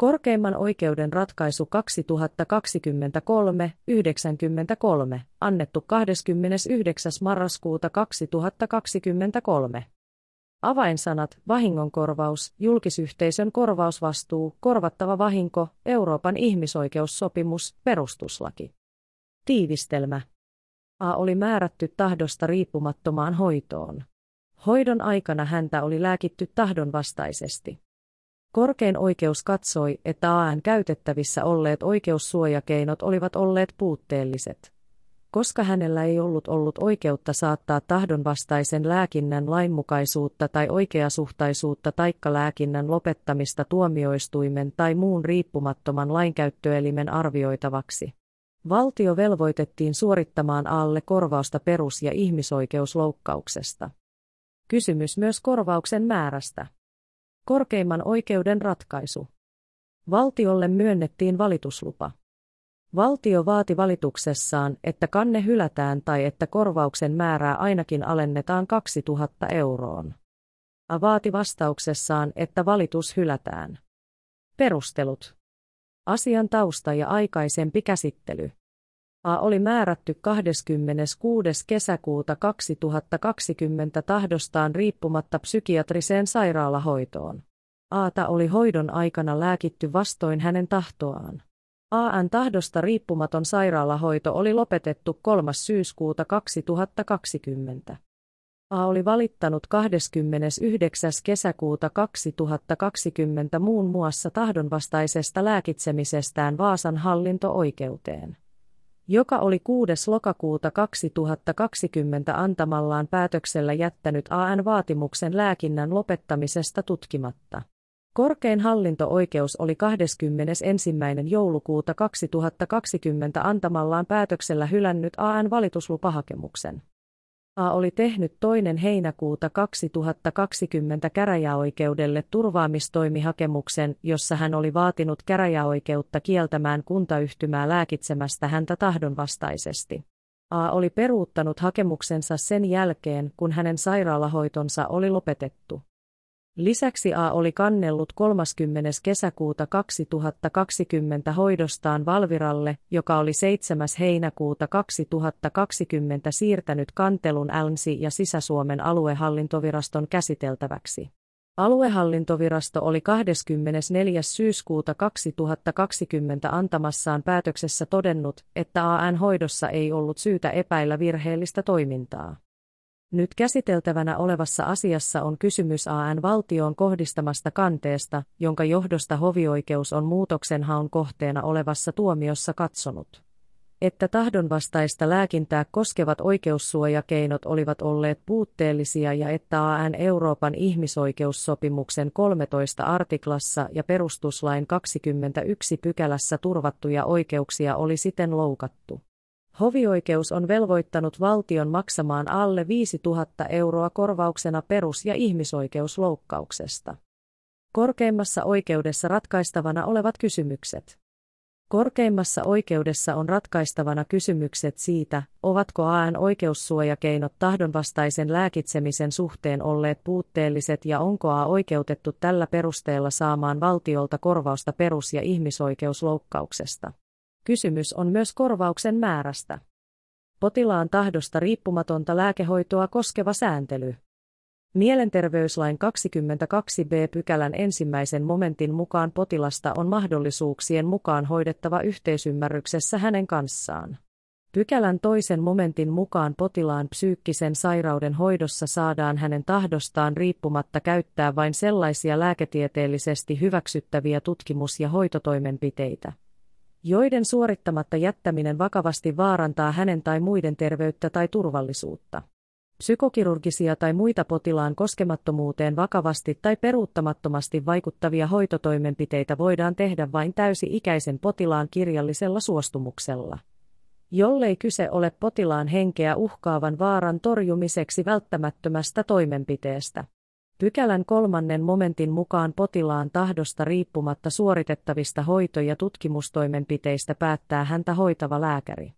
Korkeimman oikeuden ratkaisu 2023-93, annettu 29. marraskuuta 2023. Avainsanat, vahingonkorvaus, julkisyhteisön korvausvastuu, korvattava vahinko, Euroopan ihmisoikeussopimus, perustuslaki. Tiivistelmä. A oli määrätty tahdosta riippumattomaan hoitoon. Hoidon aikana häntä oli lääkitty tahdonvastaisesti. Korkein oikeus katsoi, että AN käytettävissä olleet oikeussuojakeinot olivat olleet puutteelliset. Koska hänellä ei ollut ollut oikeutta saattaa tahdonvastaisen lääkinnän lainmukaisuutta tai oikeasuhtaisuutta taikka lääkinnän lopettamista tuomioistuimen tai muun riippumattoman lainkäyttöelimen arvioitavaksi. Valtio velvoitettiin suorittamaan alle korvausta perus- ja ihmisoikeusloukkauksesta. Kysymys myös korvauksen määrästä. Korkeimman oikeuden ratkaisu. Valtiolle myönnettiin valituslupa. Valtio vaati valituksessaan, että kanne hylätään tai että korvauksen määrää ainakin alennetaan 2000 euroon. A vaati vastauksessaan, että valitus hylätään. Perustelut. Asian tausta ja aikaisempi käsittely. A oli määrätty 26. kesäkuuta 2020 tahdostaan riippumatta psykiatriseen sairaalahoitoon. Aata oli hoidon aikana lääkitty vastoin hänen tahtoaan. AN tahdosta riippumaton sairaalahoito oli lopetettu 3. syyskuuta 2020. A oli valittanut 29. kesäkuuta 2020 muun muassa tahdonvastaisesta lääkitsemisestään Vaasan hallinto-oikeuteen joka oli 6. lokakuuta 2020 antamallaan päätöksellä jättänyt AN-vaatimuksen lääkinnän lopettamisesta tutkimatta. Korkein hallinto-oikeus oli 21. joulukuuta 2020 antamallaan päätöksellä hylännyt AN-valituslupahakemuksen. A oli tehnyt toinen heinäkuuta 2020 käräjäoikeudelle turvaamistoimihakemuksen, jossa hän oli vaatinut käräjäoikeutta kieltämään kuntayhtymää lääkitsemästä häntä tahdonvastaisesti. A oli peruuttanut hakemuksensa sen jälkeen, kun hänen sairaalahoitonsa oli lopetettu. Lisäksi A oli kannellut 30. kesäkuuta 2020 hoidostaan Valviralle, joka oli 7. heinäkuuta 2020 siirtänyt kantelun Älmsi ja Sisä-Suomen aluehallintoviraston käsiteltäväksi. Aluehallintovirasto oli 24. syyskuuta 2020 antamassaan päätöksessä todennut, että AN-hoidossa ei ollut syytä epäillä virheellistä toimintaa. Nyt käsiteltävänä olevassa asiassa on kysymys AN valtioon kohdistamasta kanteesta, jonka johdosta hovioikeus on muutoksenhaun kohteena olevassa tuomiossa katsonut. Että tahdonvastaista lääkintää koskevat oikeussuojakeinot olivat olleet puutteellisia ja että AN Euroopan ihmisoikeussopimuksen 13 artiklassa ja perustuslain 21 pykälässä turvattuja oikeuksia oli siten loukattu. Hovioikeus on velvoittanut valtion maksamaan alle 5000 euroa korvauksena perus- ja ihmisoikeusloukkauksesta. Korkeimmassa oikeudessa ratkaistavana olevat kysymykset. Korkeimmassa oikeudessa on ratkaistavana kysymykset siitä, ovatko AN oikeussuojakeinot tahdonvastaisen lääkitsemisen suhteen olleet puutteelliset ja onko A oikeutettu tällä perusteella saamaan valtiolta korvausta perus- ja ihmisoikeusloukkauksesta. Kysymys on myös korvauksen määrästä. Potilaan tahdosta riippumatonta lääkehoitoa koskeva sääntely. Mielenterveyslain 22b-pykälän ensimmäisen momentin mukaan potilasta on mahdollisuuksien mukaan hoidettava yhteisymmärryksessä hänen kanssaan. Pykälän toisen momentin mukaan potilaan psyykkisen sairauden hoidossa saadaan hänen tahdostaan riippumatta käyttää vain sellaisia lääketieteellisesti hyväksyttäviä tutkimus- ja hoitotoimenpiteitä joiden suorittamatta jättäminen vakavasti vaarantaa hänen tai muiden terveyttä tai turvallisuutta. Psykokirurgisia tai muita potilaan koskemattomuuteen vakavasti tai peruuttamattomasti vaikuttavia hoitotoimenpiteitä voidaan tehdä vain täysi-ikäisen potilaan kirjallisella suostumuksella. Jollei kyse ole potilaan henkeä uhkaavan vaaran torjumiseksi välttämättömästä toimenpiteestä. Pykälän kolmannen momentin mukaan potilaan tahdosta riippumatta suoritettavista hoito- ja tutkimustoimenpiteistä päättää häntä hoitava lääkäri.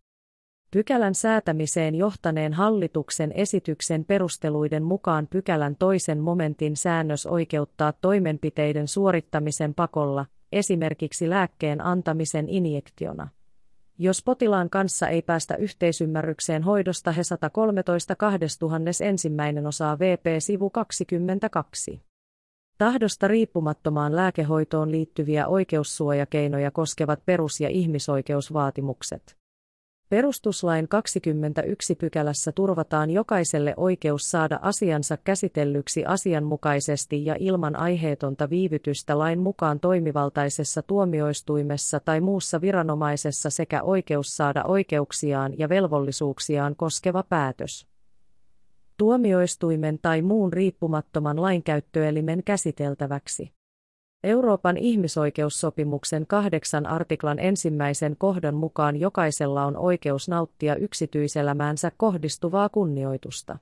Pykälän säätämiseen johtaneen hallituksen esityksen perusteluiden mukaan pykälän toisen momentin säännös oikeuttaa toimenpiteiden suorittamisen pakolla, esimerkiksi lääkkeen antamisen injektiona. Jos potilaan kanssa ei päästä yhteisymmärrykseen hoidosta he 113 2001 osaa VP sivu 22. Tahdosta riippumattomaan lääkehoitoon liittyviä oikeussuojakeinoja koskevat perus- ja ihmisoikeusvaatimukset. Perustuslain 21 pykälässä turvataan jokaiselle oikeus saada asiansa käsitellyksi asianmukaisesti ja ilman aiheetonta viivytystä lain mukaan toimivaltaisessa tuomioistuimessa tai muussa viranomaisessa sekä oikeus saada oikeuksiaan ja velvollisuuksiaan koskeva päätös tuomioistuimen tai muun riippumattoman lainkäyttöelimen käsiteltäväksi. Euroopan ihmisoikeussopimuksen kahdeksan artiklan ensimmäisen kohdan mukaan jokaisella on oikeus nauttia yksityiselämäänsä kohdistuvaa kunnioitusta.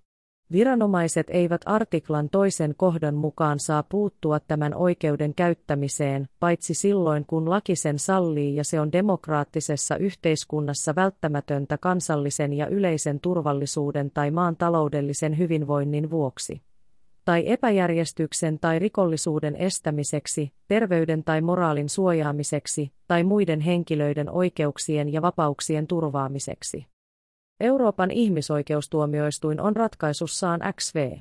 Viranomaiset eivät artiklan toisen kohdan mukaan saa puuttua tämän oikeuden käyttämiseen, paitsi silloin kun laki sen sallii ja se on demokraattisessa yhteiskunnassa välttämätöntä kansallisen ja yleisen turvallisuuden tai maan taloudellisen hyvinvoinnin vuoksi tai epäjärjestyksen tai rikollisuuden estämiseksi, terveyden tai moraalin suojaamiseksi, tai muiden henkilöiden oikeuksien ja vapauksien turvaamiseksi. Euroopan ihmisoikeustuomioistuin on ratkaisussaan XV.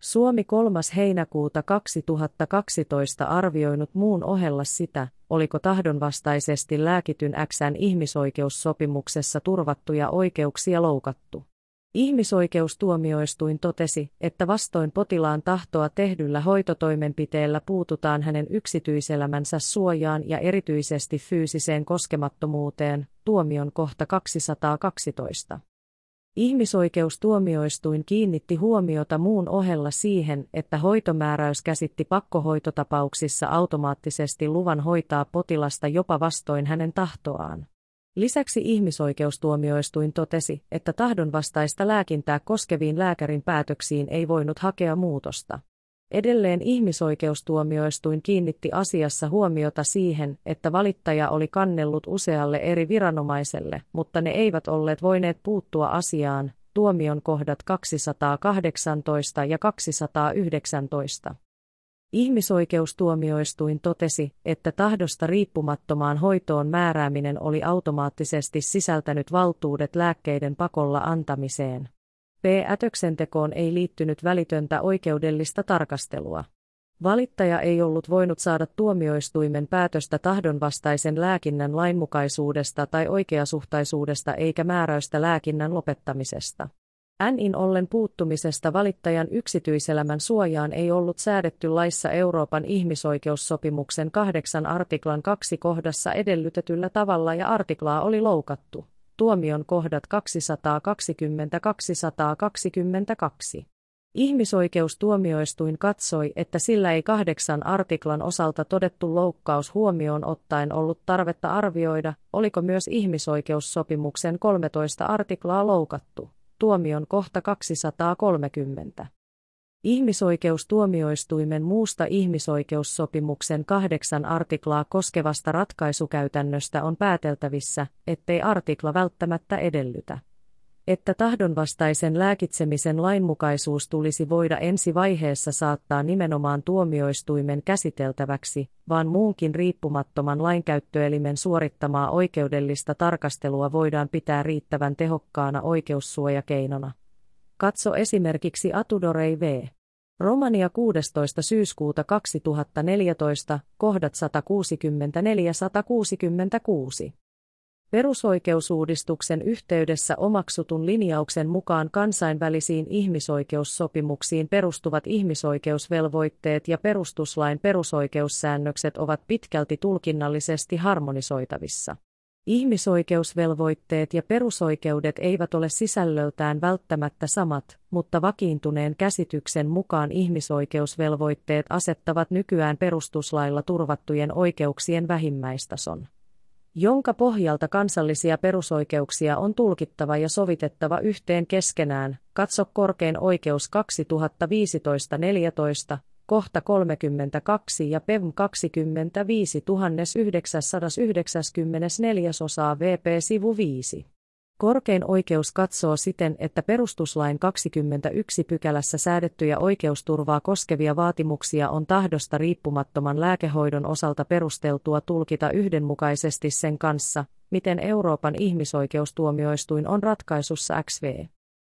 Suomi 3. heinäkuuta 2012 arvioinut muun ohella sitä, oliko tahdonvastaisesti lääkityn XN ihmisoikeussopimuksessa turvattuja oikeuksia loukattu. Ihmisoikeustuomioistuin totesi, että vastoin potilaan tahtoa tehdyllä hoitotoimenpiteellä puututaan hänen yksityiselämänsä suojaan ja erityisesti fyysiseen koskemattomuuteen, tuomion kohta 212. Ihmisoikeustuomioistuin kiinnitti huomiota muun ohella siihen, että hoitomääräys käsitti pakkohoitotapauksissa automaattisesti luvan hoitaa potilasta jopa vastoin hänen tahtoaan. Lisäksi ihmisoikeustuomioistuin totesi, että tahdonvastaista lääkintää koskeviin lääkärin päätöksiin ei voinut hakea muutosta. Edelleen ihmisoikeustuomioistuin kiinnitti asiassa huomiota siihen, että valittaja oli kannellut usealle eri viranomaiselle, mutta ne eivät olleet voineet puuttua asiaan, tuomion kohdat 218 ja 219. Ihmisoikeustuomioistuin totesi, että tahdosta riippumattomaan hoitoon määrääminen oli automaattisesti sisältänyt valtuudet lääkkeiden pakolla antamiseen. P-ätöksentekoon ei liittynyt välitöntä oikeudellista tarkastelua. Valittaja ei ollut voinut saada tuomioistuimen päätöstä tahdonvastaisen lääkinnän lainmukaisuudesta tai oikeasuhtaisuudesta eikä määräystä lääkinnän lopettamisesta. NIn ollen puuttumisesta valittajan yksityiselämän suojaan ei ollut säädetty laissa Euroopan ihmisoikeussopimuksen kahdeksan artiklan kaksi kohdassa edellytetyllä tavalla ja artiklaa oli loukattu. Tuomion kohdat 220-222. Ihmisoikeustuomioistuin katsoi, että sillä ei kahdeksan artiklan osalta todettu loukkaus huomioon ottaen ollut tarvetta arvioida, oliko myös ihmisoikeussopimuksen 13 artiklaa loukattu tuomion kohta 230. Ihmisoikeustuomioistuimen muusta ihmisoikeussopimuksen kahdeksan artiklaa koskevasta ratkaisukäytännöstä on pääteltävissä, ettei artikla välttämättä edellytä että tahdonvastaisen lääkitsemisen lainmukaisuus tulisi voida ensi vaiheessa saattaa nimenomaan tuomioistuimen käsiteltäväksi, vaan muunkin riippumattoman lainkäyttöelimen suorittamaa oikeudellista tarkastelua voidaan pitää riittävän tehokkaana oikeussuojakeinona. Katso esimerkiksi Atudorei v. Romania 16. syyskuuta 2014, kohdat 164-166. Perusoikeusuudistuksen yhteydessä omaksutun linjauksen mukaan kansainvälisiin ihmisoikeussopimuksiin perustuvat ihmisoikeusvelvoitteet ja perustuslain perusoikeussäännökset ovat pitkälti tulkinnallisesti harmonisoitavissa. Ihmisoikeusvelvoitteet ja perusoikeudet eivät ole sisällöltään välttämättä samat, mutta vakiintuneen käsityksen mukaan ihmisoikeusvelvoitteet asettavat nykyään perustuslailla turvattujen oikeuksien vähimmäistason jonka pohjalta kansallisia perusoikeuksia on tulkittava ja sovitettava yhteen keskenään, katso korkein oikeus 2015-14, kohta 32 ja PEV 25994 osaa VP sivu 5. Korkein oikeus katsoo siten, että perustuslain 21 pykälässä säädettyjä oikeusturvaa koskevia vaatimuksia on tahdosta riippumattoman lääkehoidon osalta perusteltua tulkita yhdenmukaisesti sen kanssa, miten Euroopan ihmisoikeustuomioistuin on ratkaisussa XV.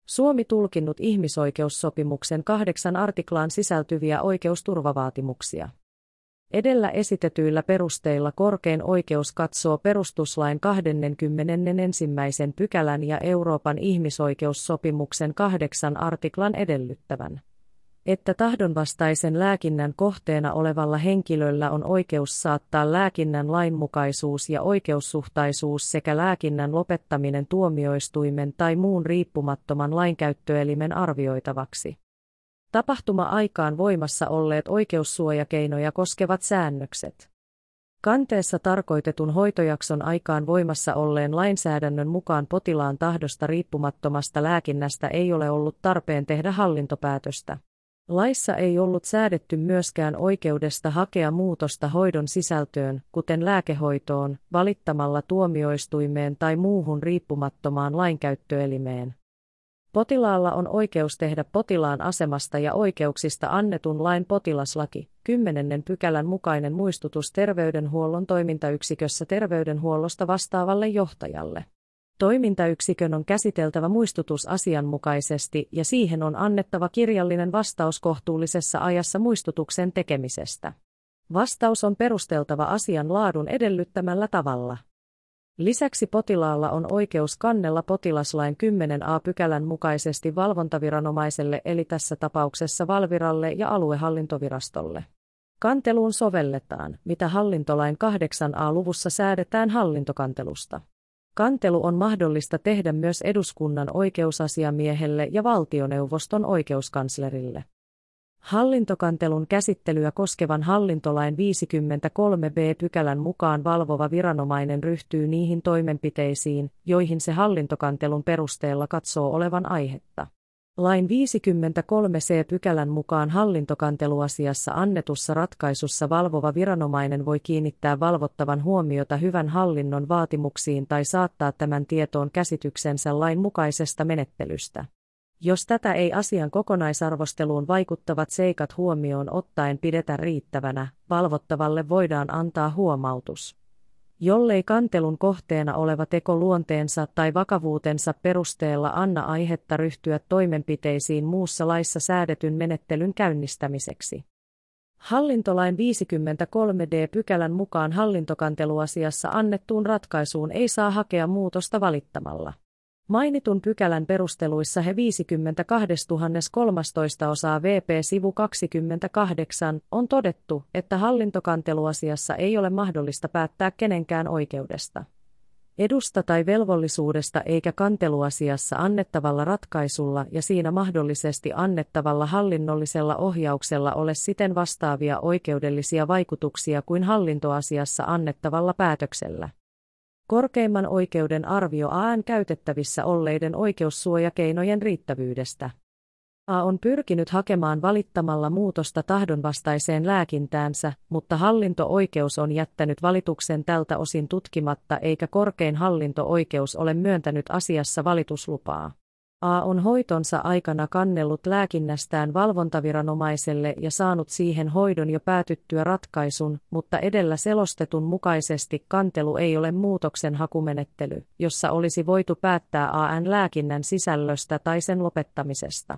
Suomi tulkinnut ihmisoikeussopimuksen kahdeksan artiklaan sisältyviä oikeusturvavaatimuksia. Edellä esitetyillä perusteilla korkein oikeus katsoo perustuslain 21. pykälän ja Euroopan ihmisoikeussopimuksen kahdeksan artiklan edellyttävän että tahdonvastaisen lääkinnän kohteena olevalla henkilöllä on oikeus saattaa lääkinnän lainmukaisuus ja oikeussuhtaisuus sekä lääkinnän lopettaminen tuomioistuimen tai muun riippumattoman lainkäyttöelimen arvioitavaksi. Tapahtuma-aikaan voimassa olleet oikeussuojakeinoja koskevat säännökset. Kanteessa tarkoitetun hoitojakson aikaan voimassa olleen lainsäädännön mukaan potilaan tahdosta riippumattomasta lääkinnästä ei ole ollut tarpeen tehdä hallintopäätöstä. Laissa ei ollut säädetty myöskään oikeudesta hakea muutosta hoidon sisältöön, kuten lääkehoitoon, valittamalla tuomioistuimeen tai muuhun riippumattomaan lainkäyttöelimeen. Potilaalla on oikeus tehdä potilaan asemasta ja oikeuksista annetun lain potilaslaki, 10. pykälän mukainen muistutus terveydenhuollon toimintayksikössä terveydenhuollosta vastaavalle johtajalle. Toimintayksikön on käsiteltävä muistutus asianmukaisesti ja siihen on annettava kirjallinen vastaus kohtuullisessa ajassa muistutuksen tekemisestä. Vastaus on perusteltava asian laadun edellyttämällä tavalla. Lisäksi potilaalla on oikeus kannella potilaslain 10a pykälän mukaisesti valvontaviranomaiselle eli tässä tapauksessa Valviralle ja aluehallintovirastolle. Kanteluun sovelletaan, mitä hallintolain 8a-luvussa säädetään hallintokantelusta. Kantelu on mahdollista tehdä myös eduskunnan oikeusasiamiehelle ja valtioneuvoston oikeuskanslerille. Hallintokantelun käsittelyä koskevan hallintolain 53b-pykälän mukaan valvova viranomainen ryhtyy niihin toimenpiteisiin, joihin se hallintokantelun perusteella katsoo olevan aihetta. Lain 53c-pykälän mukaan hallintokanteluasiassa annetussa ratkaisussa valvova viranomainen voi kiinnittää valvottavan huomiota hyvän hallinnon vaatimuksiin tai saattaa tämän tietoon käsityksensä lain mukaisesta menettelystä. Jos tätä ei asian kokonaisarvosteluun vaikuttavat seikat huomioon ottaen pidetä riittävänä, valvottavalle voidaan antaa huomautus. Jollei kantelun kohteena oleva teko luonteensa tai vakavuutensa perusteella anna aihetta ryhtyä toimenpiteisiin muussa laissa säädetyn menettelyn käynnistämiseksi. Hallintolain 53d-pykälän mukaan hallintokanteluasiassa annettuun ratkaisuun ei saa hakea muutosta valittamalla. Mainitun pykälän perusteluissa he 52.13 osaa VP sivu 28 on todettu, että hallintokanteluasiassa ei ole mahdollista päättää kenenkään oikeudesta. Edusta tai velvollisuudesta eikä kanteluasiassa annettavalla ratkaisulla ja siinä mahdollisesti annettavalla hallinnollisella ohjauksella ole siten vastaavia oikeudellisia vaikutuksia kuin hallintoasiassa annettavalla päätöksellä. Korkeimman oikeuden arvio AN käytettävissä olleiden oikeussuojakeinojen riittävyydestä. A on pyrkinyt hakemaan valittamalla muutosta tahdonvastaiseen lääkintäänsä, mutta hallinto-oikeus on jättänyt valituksen tältä osin tutkimatta eikä korkein hallinto-oikeus ole myöntänyt asiassa valituslupaa. A on hoitonsa aikana kannellut lääkinnästään valvontaviranomaiselle ja saanut siihen hoidon jo päätyttyä ratkaisun, mutta edellä selostetun mukaisesti kantelu ei ole muutoksen hakumenettely, jossa olisi voitu päättää AN lääkinnän sisällöstä tai sen lopettamisesta.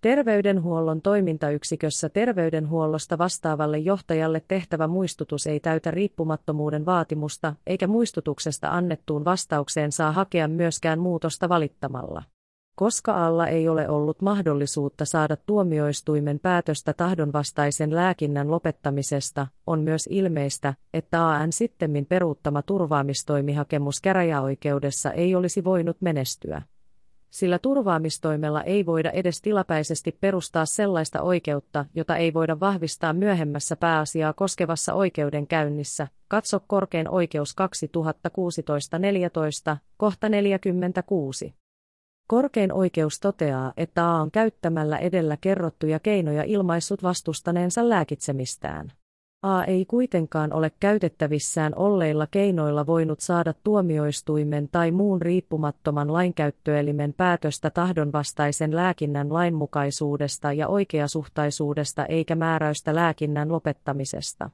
Terveydenhuollon toimintayksikössä terveydenhuollosta vastaavalle johtajalle tehtävä muistutus ei täytä riippumattomuuden vaatimusta, eikä muistutuksesta annettuun vastaukseen saa hakea myöskään muutosta valittamalla. Koska alla ei ole ollut mahdollisuutta saada tuomioistuimen päätöstä tahdonvastaisen lääkinnän lopettamisesta, on myös ilmeistä, että AN sittemmin peruuttama turvaamistoimihakemus käräjäoikeudessa ei olisi voinut menestyä. Sillä turvaamistoimella ei voida edes tilapäisesti perustaa sellaista oikeutta, jota ei voida vahvistaa myöhemmässä pääasiaa koskevassa oikeudenkäynnissä. Katso korkein oikeus 2016-14, kohta 46. Korkein oikeus toteaa, että A on käyttämällä edellä kerrottuja keinoja ilmaissut vastustaneensa lääkitsemistään. A ei kuitenkaan ole käytettävissään olleilla keinoilla voinut saada tuomioistuimen tai muun riippumattoman lainkäyttöelimen päätöstä tahdonvastaisen lääkinnän lainmukaisuudesta ja oikeasuhtaisuudesta eikä määräystä lääkinnän lopettamisesta.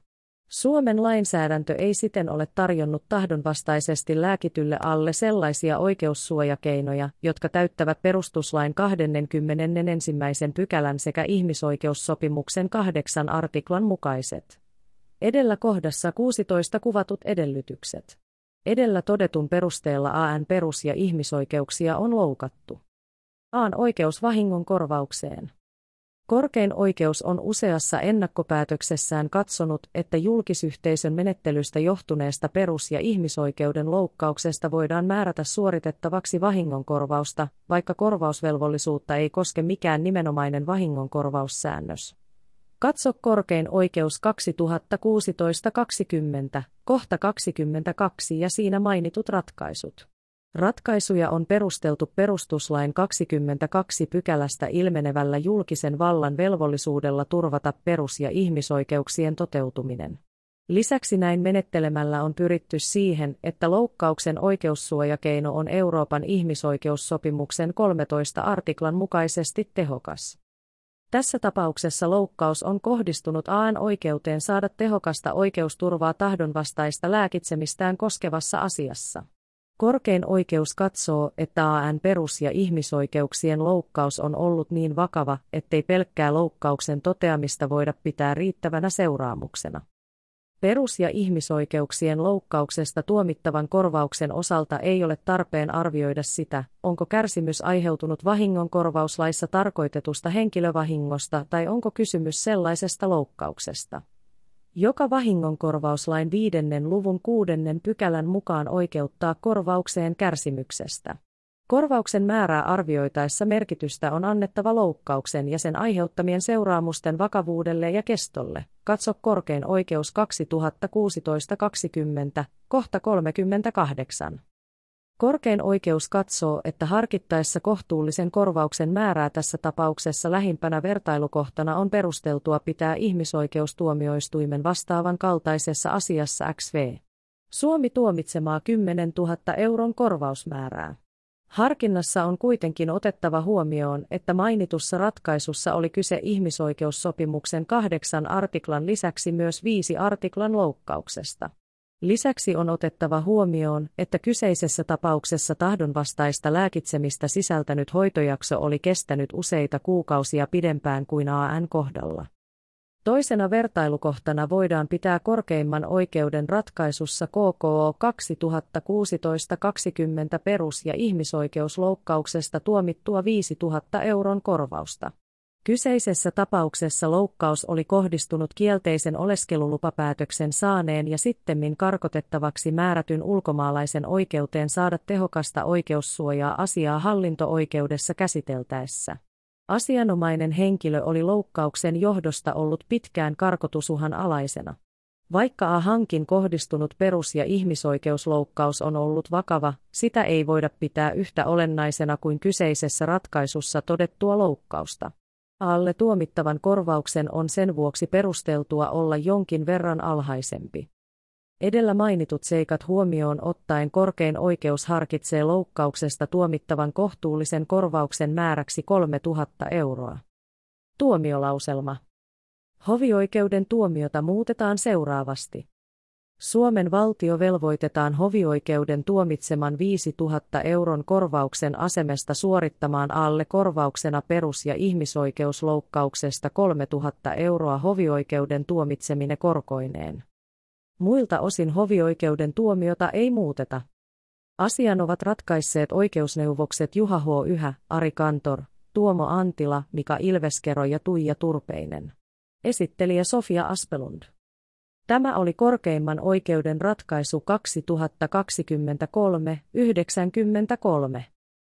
Suomen lainsäädäntö ei siten ole tarjonnut tahdonvastaisesti lääkitylle alle sellaisia oikeussuojakeinoja, jotka täyttävät perustuslain 21. pykälän sekä ihmisoikeussopimuksen kahdeksan artiklan mukaiset. Edellä kohdassa 16 kuvatut edellytykset. Edellä todetun perusteella AN perus- ja ihmisoikeuksia on loukattu. AN oikeus vahingon korvaukseen. Korkein oikeus on useassa ennakkopäätöksessään katsonut, että julkisyhteisön menettelystä johtuneesta perus- ja ihmisoikeuden loukkauksesta voidaan määrätä suoritettavaksi vahingonkorvausta, vaikka korvausvelvollisuutta ei koske mikään nimenomainen vahingonkorvaussäännös. Katso korkein oikeus 2016-20, kohta 22 ja siinä mainitut ratkaisut. Ratkaisuja on perusteltu perustuslain 22 pykälästä ilmenevällä julkisen vallan velvollisuudella turvata perus- ja ihmisoikeuksien toteutuminen. Lisäksi näin menettelemällä on pyritty siihen, että loukkauksen oikeussuojakeino on Euroopan ihmisoikeussopimuksen 13 artiklan mukaisesti tehokas. Tässä tapauksessa loukkaus on kohdistunut AN oikeuteen saada tehokasta oikeusturvaa tahdonvastaista lääkitsemistään koskevassa asiassa. Korkein oikeus katsoo, että AN perus- ja ihmisoikeuksien loukkaus on ollut niin vakava, ettei pelkkää loukkauksen toteamista voida pitää riittävänä seuraamuksena. Perus- ja ihmisoikeuksien loukkauksesta tuomittavan korvauksen osalta ei ole tarpeen arvioida sitä, onko kärsimys aiheutunut vahingonkorvauslaissa tarkoitetusta henkilövahingosta tai onko kysymys sellaisesta loukkauksesta joka vahingonkorvauslain viidennen luvun kuudennen pykälän mukaan oikeuttaa korvaukseen kärsimyksestä. Korvauksen määrää arvioitaessa merkitystä on annettava loukkauksen ja sen aiheuttamien seuraamusten vakavuudelle ja kestolle. Katso korkein oikeus 2016-20, kohta 38. Korkein oikeus katsoo, että harkittaessa kohtuullisen korvauksen määrää tässä tapauksessa lähimpänä vertailukohtana on perusteltua pitää ihmisoikeustuomioistuimen vastaavan kaltaisessa asiassa XV. Suomi tuomitsemaa 10 000 euron korvausmäärää. Harkinnassa on kuitenkin otettava huomioon, että mainitussa ratkaisussa oli kyse ihmisoikeussopimuksen kahdeksan artiklan lisäksi myös viisi artiklan loukkauksesta. Lisäksi on otettava huomioon, että kyseisessä tapauksessa tahdonvastaista lääkitsemistä sisältänyt hoitojakso oli kestänyt useita kuukausia pidempään kuin AN kohdalla. Toisena vertailukohtana voidaan pitää korkeimman oikeuden ratkaisussa KKO 2016-20 perus- ja ihmisoikeusloukkauksesta tuomittua 5000 euron korvausta. Kyseisessä tapauksessa loukkaus oli kohdistunut kielteisen oleskelulupapäätöksen saaneen ja sittemmin karkotettavaksi määrätyn ulkomaalaisen oikeuteen saada tehokasta oikeussuojaa asiaa hallinto-oikeudessa käsiteltäessä. Asianomainen henkilö oli loukkauksen johdosta ollut pitkään karkotusuhan alaisena. Vaikka A-hankin kohdistunut perus- ja ihmisoikeusloukkaus on ollut vakava, sitä ei voida pitää yhtä olennaisena kuin kyseisessä ratkaisussa todettua loukkausta. Alle tuomittavan korvauksen on sen vuoksi perusteltua olla jonkin verran alhaisempi. Edellä mainitut seikat huomioon ottaen korkein oikeus harkitsee loukkauksesta tuomittavan kohtuullisen korvauksen määräksi 3000 euroa. Tuomiolauselma. Hovioikeuden tuomiota muutetaan seuraavasti. Suomen valtio velvoitetaan hovioikeuden tuomitseman 5000 euron korvauksen asemesta suorittamaan alle korvauksena perus- ja ihmisoikeusloukkauksesta 3000 euroa hovioikeuden tuomitsemine korkoineen. Muilta osin hovioikeuden tuomiota ei muuteta. Asian ovat ratkaisseet oikeusneuvokset Juha H. Yhä, Ari Kantor, Tuomo Antila, Mika Ilveskero ja Tuija Turpeinen. Esittelijä Sofia Aspelund. Tämä oli korkeimman oikeuden ratkaisu 2023-93.